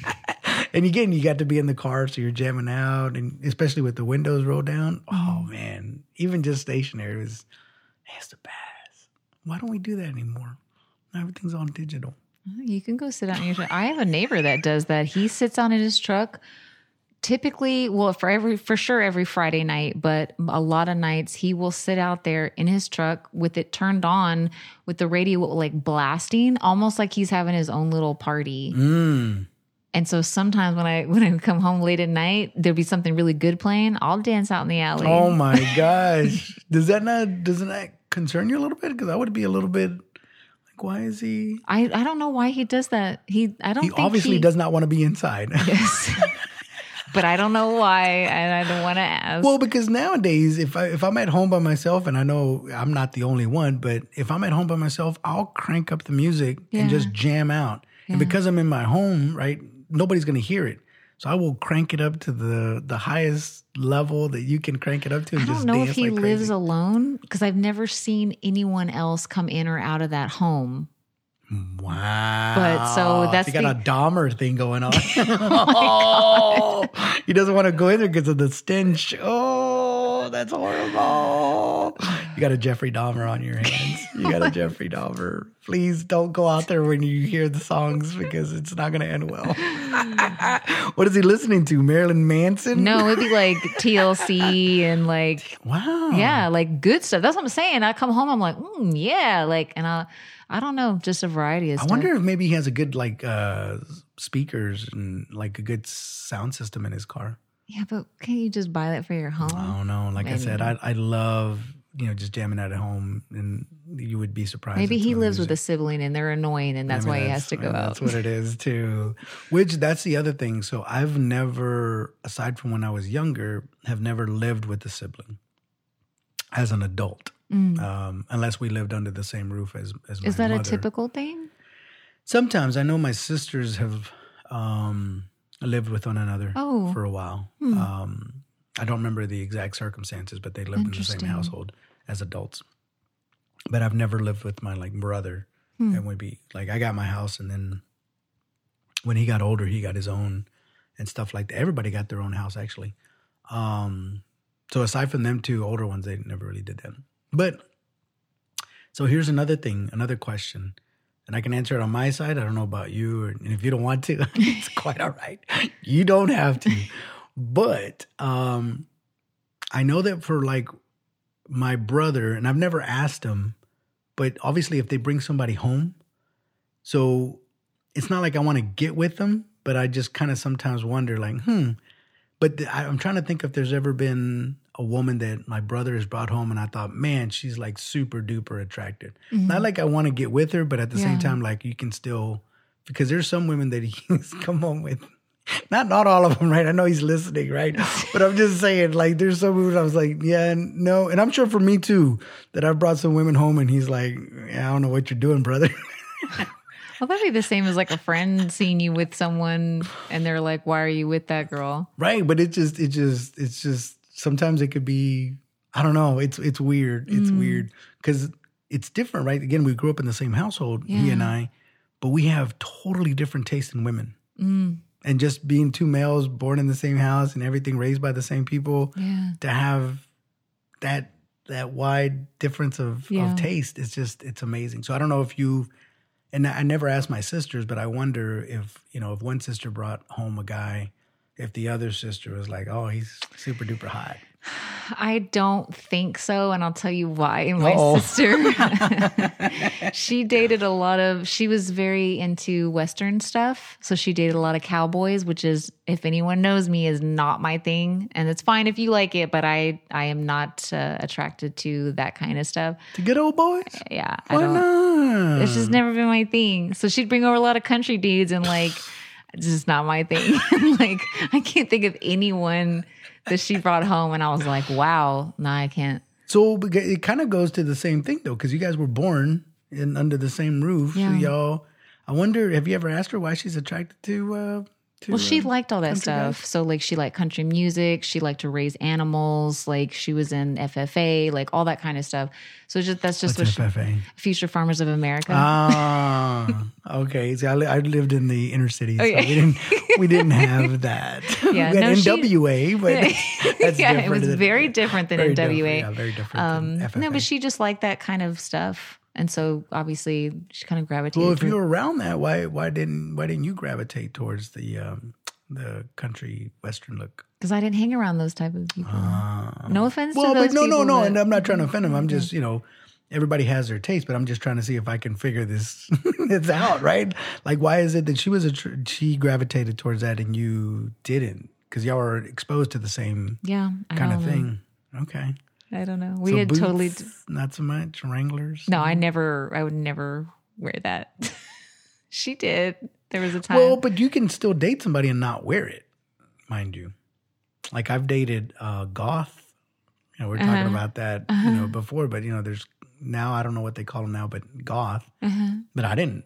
and again, you got to be in the car, so you're jamming out, and especially with the windows rolled down. Oh mm-hmm. man, even just stationary was it's the best. Why don't we do that anymore? Now everything's on digital. You can go sit out in your truck. I have a neighbor that does that. He sits on in his truck. Typically, well, for every for sure every Friday night, but a lot of nights he will sit out there in his truck with it turned on, with the radio like blasting, almost like he's having his own little party. Mm. And so sometimes when I when I come home late at night, there'll be something really good playing. I'll dance out in the alley. Oh my gosh, does that not doesn't that concern you a little bit? Because I would be a little bit like, why is he? I I don't know why he does that. He I don't He obviously he, does not want to be inside. Yes. but I don't know why, and I don't want to ask. Well, because nowadays, if I if I'm at home by myself, and I know I'm not the only one, but if I'm at home by myself, I'll crank up the music Yeah. and just jam out. And because I'm in my home, right, nobody's going to hear it. So I will crank it up to the the highest level that you can crank it up to. And I don't just know if he like lives alone because I've never seen anyone else come in or out of that home. Wow. But so that's he got the- a Dahmer thing going on. oh, he doesn't want to go in there because of the stench. Oh, that's horrible. You got a Jeffrey Dahmer on your hands. You got a Jeffrey Dahmer. Please don't go out there when you hear the songs because it's not going to end well. what is he listening to? Marilyn Manson? No, it'd be like TLC and like Wow. yeah, like good stuff. That's what I'm saying. I come home, I'm like, mm, yeah, like, and I, I don't know, just a variety of I stuff. wonder if maybe he has a good like uh speakers and like a good sound system in his car. Yeah, but can't you just buy that for your home? I don't know. Like I said, I I love you know just jamming out at home, and you would be surprised. Maybe he lives with a sibling and they're annoying, and that's Maybe why he has to go maybe out. That's what it is too. Which that's the other thing. So I've never, aside from when I was younger, have never lived with a sibling as an adult, um, unless we lived under the same roof as as my Mm. Is that mother. a typical thing? Sometimes I know my sisters have um, lived with one another Oh. for a while. Um, I don't remember the exact circumstances, but they lived in the same household as adults. But I've never lived with my like brother, and we'd be like I got my house, and then when he got older, he got his own and stuff like that. Everybody got their own house actually. Um, so aside from them two older ones, they never really did that. But so here's another thing, another question, and I can answer it on my side. I don't know about you, or, and if you don't want to, it's quite all right. You don't have to. But um, I know that for like my brother, and I've never asked him, but obviously if they bring somebody home, so it's not like I want to get with them, but I just kind of sometimes wonder, like, hmm. But th- I'm trying to think if there's ever been a woman that my brother has brought home, and I thought, man, she's like super duper attractive. Mm-hmm. Not like I want to get with her, but at the same time, like you can still because there's some women that he's come home with. Not not all of them, right? I know he's listening, right? But I'm just saying, like, there's some women I was like, yeah, no, and I'm sure for me too that I've brought some women home, and he's like, yeah, I don't know what you're doing, brother. Well, that'd be the same as like a friend seeing you with someone and they're like, why are you with that girl? right? But it just, it just, it's just sometimes it could be, I don't know. It's it's weird. It's Mm. weird because it's different, right? Again, we grew up in the same household, he and I, but we have totally different tastes in women. Mm. And just being two males born in the same house and everything raised by the same people, Yeah. to have that that wide difference of, Yeah. of taste is just it's amazing. So I don't know if you and I never asked my sisters, but I wonder if you know if one sister brought home a guy, if the other sister was like, "Oh, he's super duper hot." I don't think so, and I'll tell you why. My Uh-oh. sister, she dated a lot of. She was very into Western stuff, so she dated a lot of cowboys, which is, if anyone knows me, is not my thing. And it's fine if you like it, but I, I am not uh, attracted to that kind of stuff. The good old boys. Yeah, I Why don't. not? It's just never been my thing. So she'd bring over a lot of country dudes and like it's just not my thing. like I can't think of anyone that she brought home and I was like, wow, no, I can't. So it kind of goes to the same thing though, because you guys were born in under the same roof. Yeah. So y'all, I wonder, have you ever asked her why she's attracted to? Uh, to Well, she liked all that stuff. So like she liked country music, she liked to raise animals, like she was in FFA, like all that kind of stuff. So just that's just what's what she, FFA? Future Farmers of America. Ah, okay. See, I, li- I lived in the inner city, so we didn't we didn't have that. Oh, Yeah, we had no, she- NWA, but that's yeah, it was than- very different than very NWA. different, yeah, very different. Um, than FFA. no, but she just liked that kind of stuff, and so obviously she kind of gravitated. well, if you were around that, why why didn't why didn't you gravitate towards the um, the country western look? because I didn't hang around those type of people. no offense. Well, to those but no, no, no. And I'm not trying to offend them. I'm just, you know, everybody has their taste, but I'm just trying to see if I can figure this this out, right? Like, why is it that she was a tr- she gravitated towards that and you didn't? Because y'all were exposed to the same yeah, kind of know. thing. Okay, I don't know. We So had boots, totally. not so much Wranglers. No, I never. I would never wear that. she did. There was a time. Well, but you can still date somebody and not wear it, mind you. Like I've dated uh, goth. You know, we are talking Uh-huh. about that, you know, before, but you know, there's now I don't know what they call them now, but goth. Uh-huh. But I didn't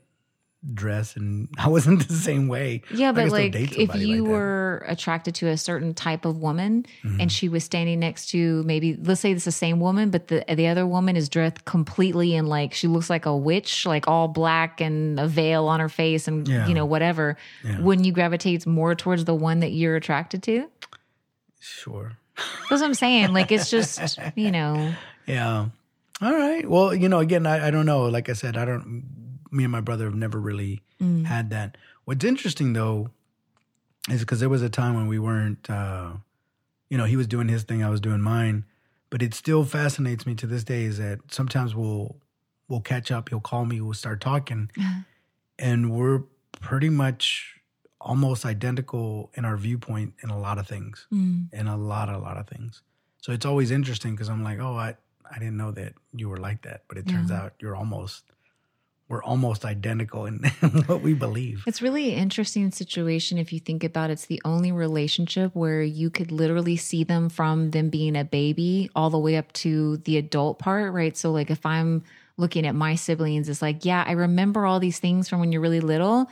dress, and I wasn't the same way. Yeah, but like if you like were attracted to a certain type of woman Mm-hmm. and she was standing next to maybe let's say it's the same woman, but the the other woman is dressed completely in like she looks like a witch, like all black and a veil on her face and Yeah. you know, whatever. Yeah. Wouldn't you gravitate more towards the one that you're attracted to? sure. That's what I'm saying. Like it's just, you know, Yeah. All right. Well, you know, again, I, I don't know. Like I said, I don't. Me and my brother have never really had that. What's interesting though is because there was a time when we weren't. uh You know, he was doing his thing, I was doing mine. But it still fascinates me to this day is that sometimes we'll we'll catch up. He'll call me. We'll start talking, and we're pretty much almost identical in our viewpoint in a lot of things mm, in a lot, a lot of things. So it's always interesting because I'm like, oh, I, I didn't know that you were like that, but it turns Yeah. out you're almost, we're almost identical in what we believe. It's really an interesting situation if you think about it. it's the only relationship where you could literally see them from them being a baby all the way up to the adult part, right? So like if I'm looking at my siblings, it's like, yeah, I remember all these things from when you're really little,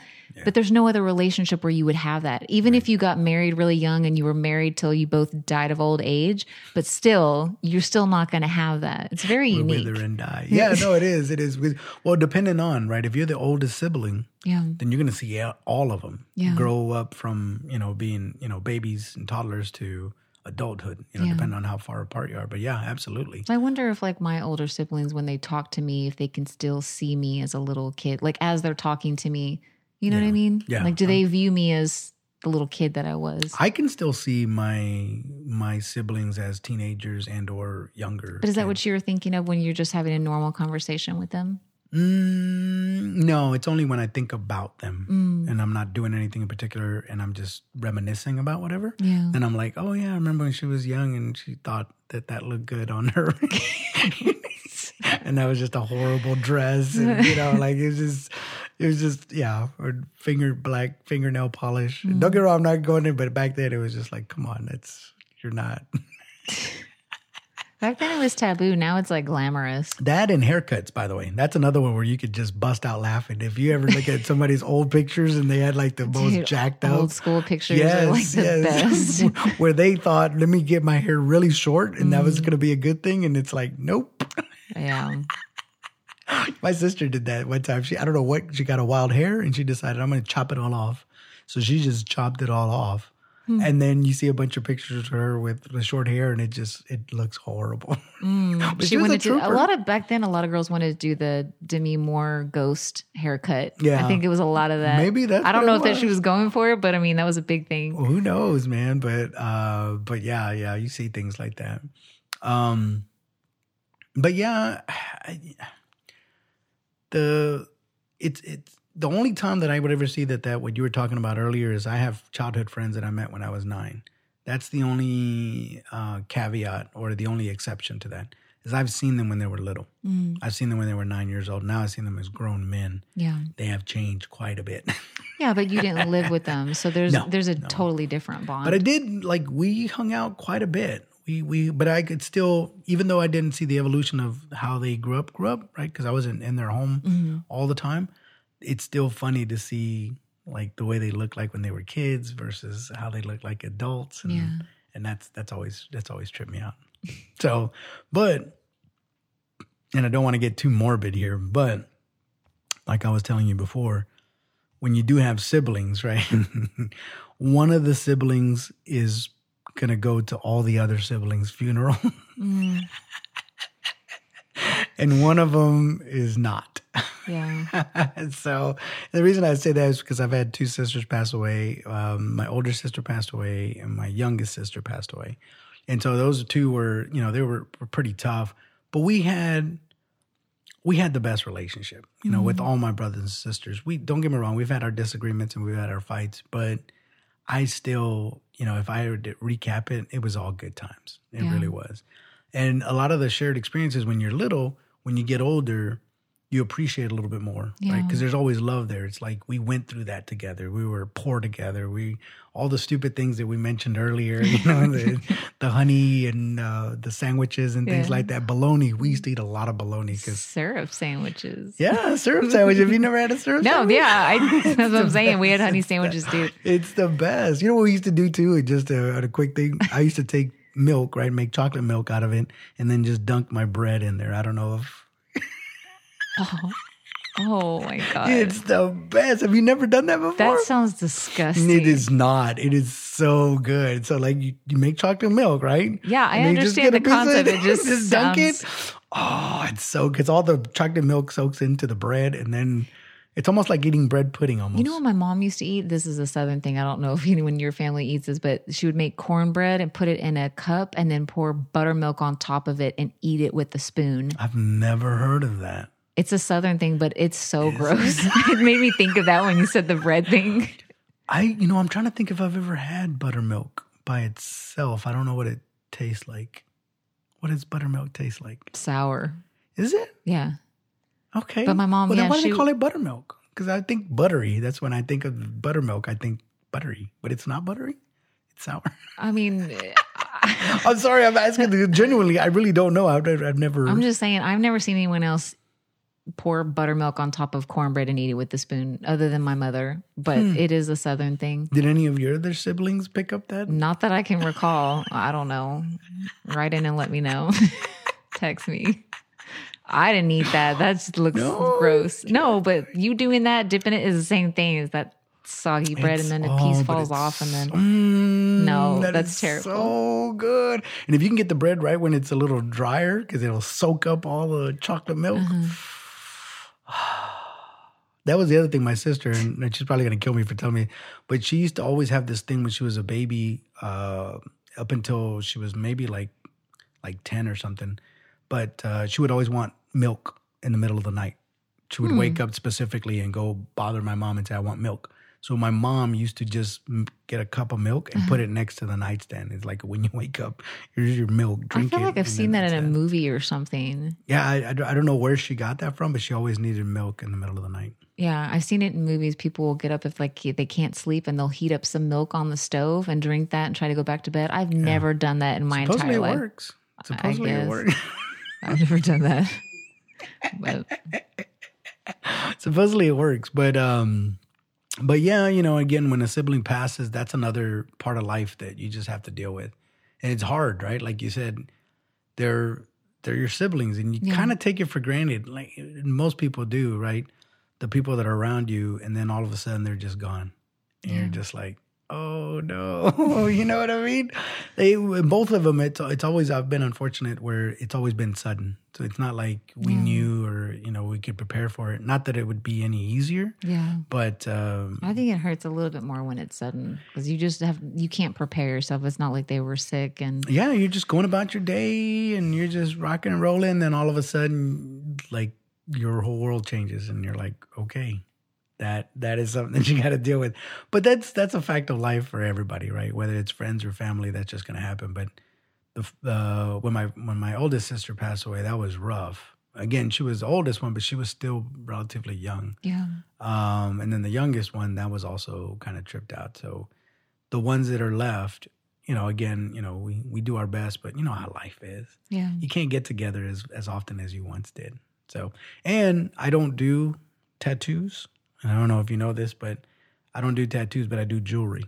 but there's no other relationship where you would have that. Even if you got married really young and you were married till you both died of old age, but still, you're still not going to have that. It's very We unique. wither and die. Yeah, no, it is. It is. Well, depending on right, if you're the oldest sibling, Yeah. then you're going to see all of them Yeah. grow up from you know being you know babies and toddlers to adulthood. You know, Yeah. depending on how far apart you are. But yeah, absolutely. I wonder if like my older siblings when they talk to me if they can still see me as a little kid like as they're talking to me. You know what I mean? Yeah. Like do they view me as the little kid that I was? I can still see my my siblings as teenagers and or younger. but is that kids. what you were thinking of when you're just having a normal conversation with them? Mm, no, it's only when I think about them Mm. and I'm not doing anything in particular and I'm just reminiscing about whatever. Yeah. And I'm like, oh yeah, I remember when she was young and she thought that that looked good on her. and that was just a horrible dress. And, you know, like it was just, it was just, yeah, or finger, black fingernail polish. Mm. Don't get wrong, I'm not going there, but back then it was just like, come on, that's, you're not. Back then it was taboo. Now it's like glamorous. That and haircuts, by the way. That's another one where you could just bust out laughing. If you ever look at somebody's old pictures and they had like the most Dude, jacked up Old school pictures are like the best. where they thought, let me get my hair really short and that Mm. was going to be a good thing. And it's like, nope. yeah. My sister did that one time. She, I don't know what, she got a wild hair and she decided, I'm going to chop it all off. So she just chopped it all off. Hmm. And then you see a bunch of pictures of her with the short hair and it just, it looks horrible. But She, was wanted to a lot of back then a lot of girls wanted to do the Demi Moore ghost haircut. Yeah. I think it was a lot of that. Maybe that. I don't know if that she was. was going for it, but I mean that was a big thing. Well, who knows, man? But uh, but yeah, yeah, you see things like that. Um, but yeah, I, the it's it's the only time that I would ever see that that what you were talking about earlier is I have childhood friends that I met when I was nine. That's the only uh, caveat or the only exception to that is I've seen them when they were little. Mm, I've seen them when they were nine years old. Now I've seen them as grown men. yeah. They have changed quite a bit. Yeah, but you didn't live with them. So there's No, there's a no. totally different bond. But I did like we hung out quite a bit. We we but I could still even though I didn't see the evolution of how they grew up grew up right because I wasn't in their home Mm-hmm. all the time. It's still funny to see like the way they look like when they were kids versus how they look like adults and Yeah. and that's that's always that's always tripped me out. so, but and I don't want to get too morbid here, but like I was telling you before, when you do have siblings, right? one of the siblings is going to go to all the other siblings' funeral, Mm, and one of them is not. yeah. so the reason I say that is because I've had two sisters pass away. Um, my older sister passed away, and my youngest sister passed away. And so those two were, you know, they were, were pretty tough. But we had we had the best relationship, you know, with all my brothers and sisters. We don't get me wrong, we've had our disagreements and we've had our fights, but I still, you know, if I were to recap it, it was all good times. It Yeah. really was. And a lot of the shared experiences when you're little, when you get older, you appreciate a little bit more, right? Because there's always love there. It's like we went through that together. We were poor together. We all the stupid things that we mentioned earlier, you know, the, the honey and uh, the sandwiches and things Yeah. like that. Bologna. We used to eat a lot of bologna because Syrup sandwiches. yeah, syrup sandwich. Have you never had a syrup? No, sandwich? yeah, I, that's what I'm saying. We had honey sandwiches too. It's the best. You know what we used to do too? Just a, a quick thing. I used to take milk, right? Make chocolate milk out of it, and then just dunk my bread in there. I don't know if Oh, oh my god, it's the best. Have you never done that before? that sounds disgusting. It is not. It is so good. So like you, you make chocolate milk, right? Yeah, I And then just understand the a piece of concept. It just just dunk it. Oh, it's so because all the chocolate milk soaks into the bread, and then it's almost like eating bread pudding. Almost. You know what my mom used to eat? This is a southern thing. I don't know if anyone in your family eats this, but she would make cornbread and put it in a cup and then pour buttermilk on top of it and eat it with a spoon. I've never heard of that. It's a southern thing, but it's so gross. it made me think of that when you said the bread thing. I, you know, I'm trying to think if I've ever had buttermilk by itself. I don't know what it tastes like. What does buttermilk taste like? Sour. Is it Yeah. Okay? But my mom, Well, then why do they call it buttermilk? Because I think buttery. That's when I think of buttermilk. I think buttery, but it's not buttery. It's sour. I mean, I'm sorry. I'm asking genuinely. I really don't know. I've, I've never. I'm just saying, I've never seen anyone else pour buttermilk on top of cornbread and eat it with a spoon other than my mother, but Hmm. it is a southern thing. Did any of your other siblings pick up that? Not that I can recall. I don't know. Write in and let me know. Text me. I didn't eat that. That just looks No. gross. No, but you doing that, dipping it is the same thing as that soggy bread It's- and then a oh, piece but falls off and then Mm, No, that that's terrible. So good. And if you can get the bread right when it's a little drier, because it'll soak up all the chocolate milk. Uh-huh. That was the other thing. My sister, and she's probably gonna kill me for telling me, but she used to always have this thing when she was a baby, uh, up until she was maybe like like ten or something. But uh, she would always want milk in the middle of the night. She would wake up specifically and go bother my mom and say, "I want milk." So my mom used to just m- get a cup of milk and put it next to the nightstand. It's like when you wake up, here's your milk. I Drink feel it. like I've seen that in a movie or something. Yeah, I, I, don't- I don't know where she got that from, but she always needed milk in the middle of the night. Yeah, I've seen it in movies. People will get up if like they can't sleep and they'll heat up some milk on the stove and drink that and try to go back to bed. I've never done that in my Supposedly entire it works. Supposedly it works. I've never done that. But Supposedly it works, but um, but yeah, you know, again, when a sibling passes, that's another part of life that you just have to deal with, and it's hard, right? Like you said, they're they're your siblings, and you Yeah. kind of take it for granted, like most people do, right? The people that are around you, and then all of a sudden they're just gone, and you're just like, oh no, you know what I mean? They both of them. It's it's always I've been unfortunate where it's always been sudden, so it's not like we Yeah. knew or you know we could prepare for it. Not that it would be any easier, yeah. but um, I think it hurts a little bit more when it's sudden because you just have you can't prepare yourself. It's not like they were sick and yeah, you're just going about your day and you're just rocking and rolling. Then all of a sudden, like your whole world changes, and you're like, okay, that that is something that you got to deal with. But that's that's a fact of life for everybody, right? Whether it's friends or family, that's just going to happen. But the uh, when my when my oldest sister passed away, that was rough. Again, she was the oldest one, but she was still relatively young. yeah, Um, and then the youngest one, that was also kind of tripped out. So the ones that are left, you know, again, you know, we, we do our best, but you know how life is. yeah. You can't get together as, as often as you once did. So, and I don't do tattoos. And I don't know if you know this, but I don't do tattoos, but I do jewelry.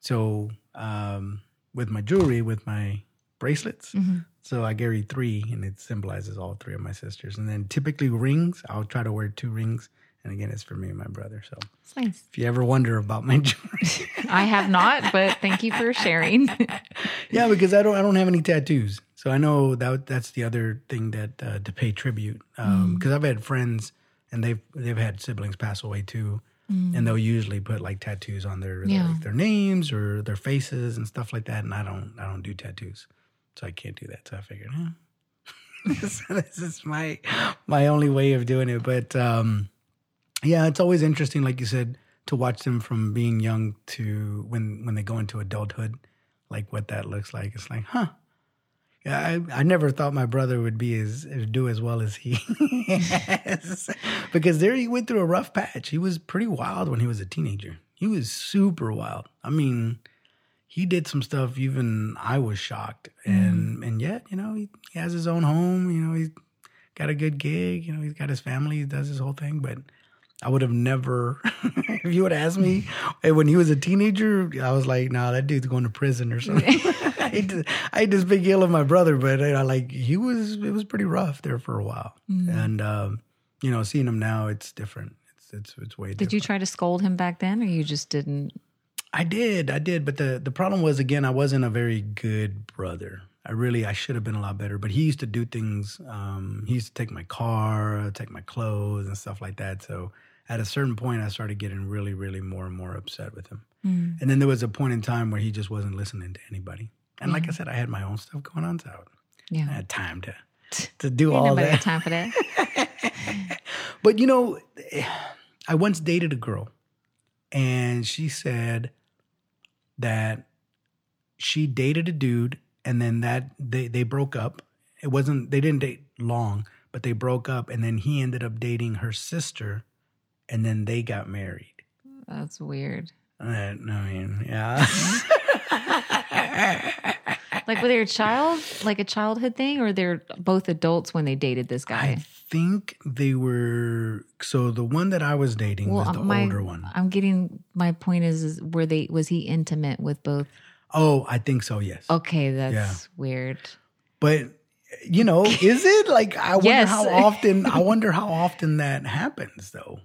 So, um, with my jewelry, with my bracelets, Mhm. so I carry three, and it symbolizes all three of my sisters. And then typically rings, I'll try to wear two rings, and again, it's for me and my brother. So It's nice. if you ever wonder about my jewelry, I have not, but thank you for sharing. yeah, because I don't, I don't have any tattoos. So I know that that's the other thing that uh, to pay tribute, because I've had friends and they've they've had siblings pass away too, and they'll usually put like tattoos on their Yeah. their, their names or their faces and stuff like that. And I don't I don't do tattoos, so I can't do that. So I figured, huh. this, this is my my only way of doing it. But um, yeah, it's always interesting, like you said, to watch them from being young to when when they go into adulthood, like what that looks like. It's like, huh. I, I never thought my brother would be as do as well as he has because there he went through a rough patch. He was pretty wild when he was a teenager. He was super wild. I mean, he did some stuff even I was shocked. Mm-hmm. And and yet, you know, he, he has his own home, you know, he's got a good gig, you know, he's got his family, he does his whole thing, but I would have never, if you would have asked me when he was a teenager, I was like, nah, that dude's going to prison or something. I, hate to, I hate this big deal of my brother, but I like, he was, it was pretty rough there for a while. And, um, you know, seeing him now, it's different. It's, it's, it's way different. Did different. you try to scold him back then, or you just didn't? I did, I did, but the the problem was again, I wasn't a very good brother. I really, I should have been a lot better. But he used to do things. Um, he used to take my car, take my clothes, and stuff like that. So at a certain point, I started getting really, really more and more upset with him. Mm. And then there was a point in time where he just wasn't listening to anybody. And like I said, I had my own stuff going on, so I Yeah, had time to to do all nobody that. time for that. But you know, I once dated a girl, and she said that she dated a dude, and then that they they broke up. It wasn't they didn't date long, but they broke up, and then he ended up dating her sister, and then they got married. That's weird. Uh, I mean, yeah. Like, were they a child, like a childhood thing, or they're both adults when they dated this guy? I think they were so the one that I was dating was the my, older one. I'm getting my point is, is were they was he intimate with both? Oh, I think so. Yes. Okay, that's Yeah. weird. But you know, is it like I wonder Yes. how often? I wonder how often that happens, though.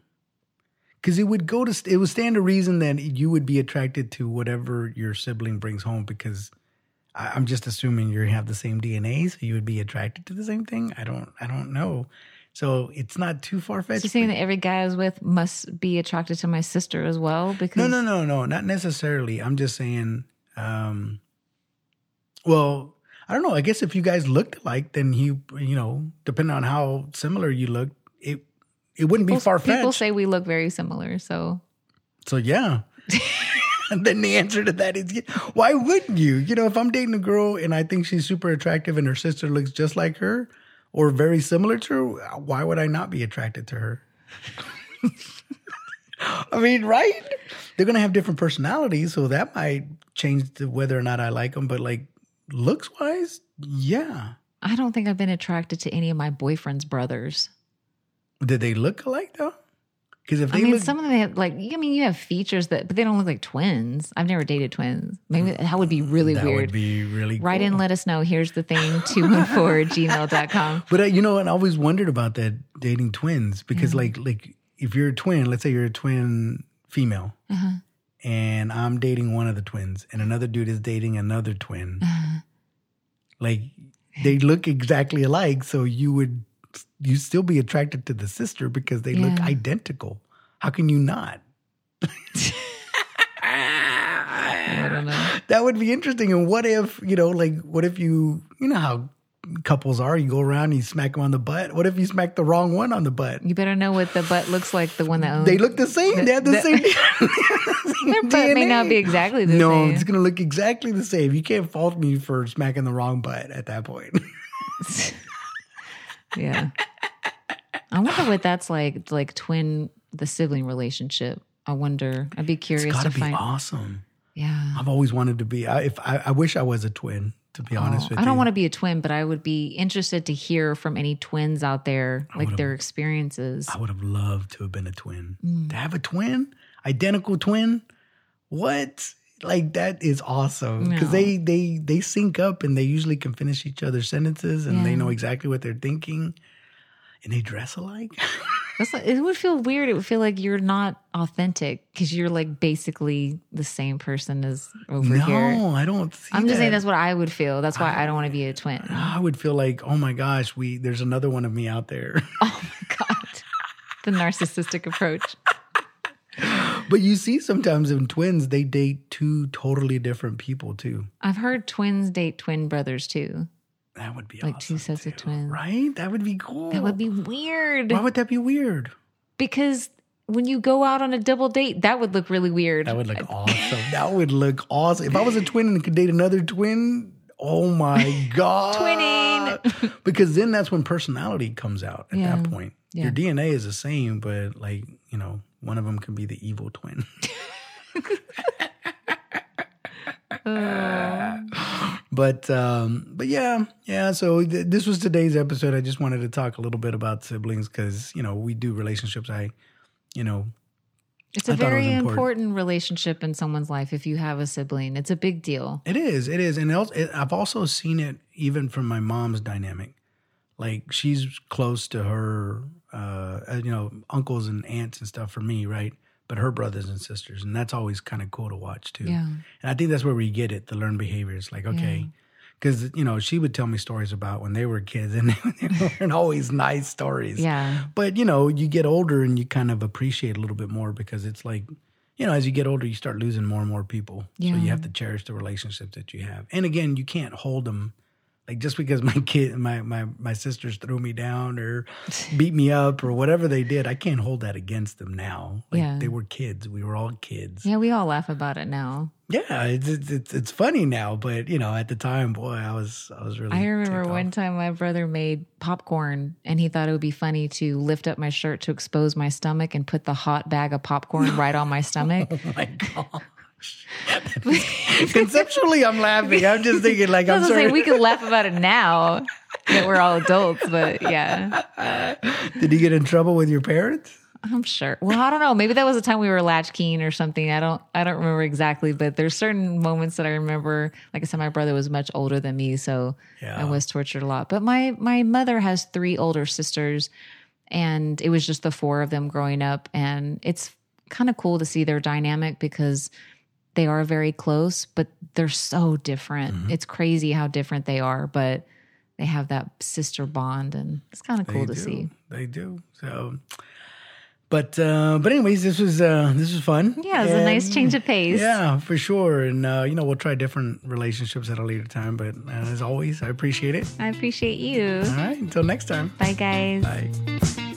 Because it would go to it would stand to reason that you would be attracted to whatever your sibling brings home. Because I, I'm just assuming you have the same DNA, so you would be attracted to the same thing. I don't. I don't know. So it's not too far So fetched. you're saying that every guy I was with must be attracted to my sister as well? Because No, no, no, no, not necessarily. I'm just saying. Um, well, I don't know. I guess if you guys looked alike, then he, you know, depending on how similar you look, it it wouldn't be far people say we look very similar. So so yeah. and then the answer to that is, why wouldn't you? You know, if I'm dating a girl and I think she's super attractive and her sister looks just like her or very similar to her, why would I not be attracted to her? I mean, right? They're gonna have different personalities, so that might change to whether or not I like them. But like looks wise, yeah. I don't think I've been attracted to any of my boyfriend's brothers. Did they look alike though? Because if they, I mean, look, some of them have like I mean, you have features that, but they don't look like twins. I've never dated twins. Maybe that would be really that weird. That would be really Write cool. in, let us know. Here's the thing 214 gmail.com. But uh, you know, and I always wondered about that dating twins because, like, like if you're a twin, let's say you're a twin female, Uh-huh. and I'm dating one of the twins, and another dude is dating another twin, Uh-huh. like they look exactly alike, so you would you still be attracted to the sister because they look identical. How can you not? I don't know. That would be interesting. And what if, you know, like, what if you, you know how couples are, you go around and you smack them on the butt. What if you smack the wrong one on the butt? You better know what the butt looks like, the one that owns. They look the same. They have the, The- same. Their butt may not be exactly the no, same. No, it's gonna look exactly the same. You can't fault me for smacking the wrong butt at that point. Yeah. I wonder what that's like, like twin, the sibling relationship. I wonder. I'd be it's curious gotta to be find. awesome. Yeah. I've always wanted to be. I, if I, I wish I was a twin, to be honest Oh, with I you. I don't want to be a twin, but I would be interested to hear from any twins out there, like their experiences. I would have loved to have been a twin. Mm. To have a twin, identical twin, what? Like that is awesome because No. they they they sync up and they usually can finish each other's sentences and they know exactly what they're thinking, and they dress alike. That's like, it would feel weird. It would feel like you're not authentic because you're like basically the same person as over no, here. No, I don't. See I'm just saying that's what I would feel. That's why I don't want to be a twin. I would feel like, oh my gosh, we there's another one of me out there. Oh my God. The narcissistic approach. but you see sometimes in twins, they date two totally different people too. I've heard twins date twin brothers too. That would be Like awesome, two sets of twins. right? That would be cool. That would be weird Why would that be weird? because when you go out on a double date, that would look really weird. That would look awesome. That would look awesome. If I was a twin and could date another twin, Oh my god, Twinning. because then that's when personality comes out. At Yeah. that point, Yeah. your DNA is the same, but like you know, one of them can be the evil twin. Uh. But um but yeah yeah so th- this was today's episode i just wanted to talk a little bit about siblings because you know we do relationships i you know It's a thought it very important. important. relationship in someone's life if you have a sibling. It's a big deal. it is it is and it, i've also seen it even from my mom's dynamic like she's close to her uh uh, you know uncles and aunts and stuff for me right but her brothers and sisters and that's always kind of cool to watch too Yeah. And I think that's where we get it, the learned behaviors. Like, okay, because, you know, she would tell me stories about when they were kids and they weren't always nice stories. Yeah. But, you know, you get older and you kind of appreciate a little bit more because it's like, you know, as you get older, you start losing more and more people. So you have to cherish the relationships that you have. And again, you can't hold them. Like just because my kid, my my my sisters threw me down or beat me up or whatever they did, I can't hold that against them now. Like Yeah. they were kids. We were all kids. Yeah, we all laugh about it now. Yeah, it's, it's it's funny now, but you know, at the time, boy, I was I was really. I remember one off. time my brother made popcorn and he thought it would be funny to lift up my shirt to expose my stomach and put the hot bag of popcorn right on my stomach. Oh my gosh! Conceptually, I'm laughing. I'm just thinking, like, I I'm was sorry. saying we could laugh about it now that we're all adults, but yeah, Did you get in trouble with your parents? I'm sure. Well, I don't know. Maybe that was a time we were latchkey or something. I don't. I don't remember exactly, but there's certain moments that I remember. Like I said, my brother was much older than me, so Yeah. I was tortured a lot. But my my mother has three older sisters, and it was just the four of them growing up, and it's kind of cool to see their dynamic because they are very close, but they're so different. Mm-hmm. It's crazy how different they are, but they have that sister bond, and it's kind of cool they to do. see. They do. So, but uh but anyways, this was uh this was fun. Yeah, it was a nice change of pace. Yeah, for sure. And uh, you know, we'll try different relationships at a later time. But uh, as always, I appreciate it. I appreciate you. All right, until next time. Bye, guys. Bye.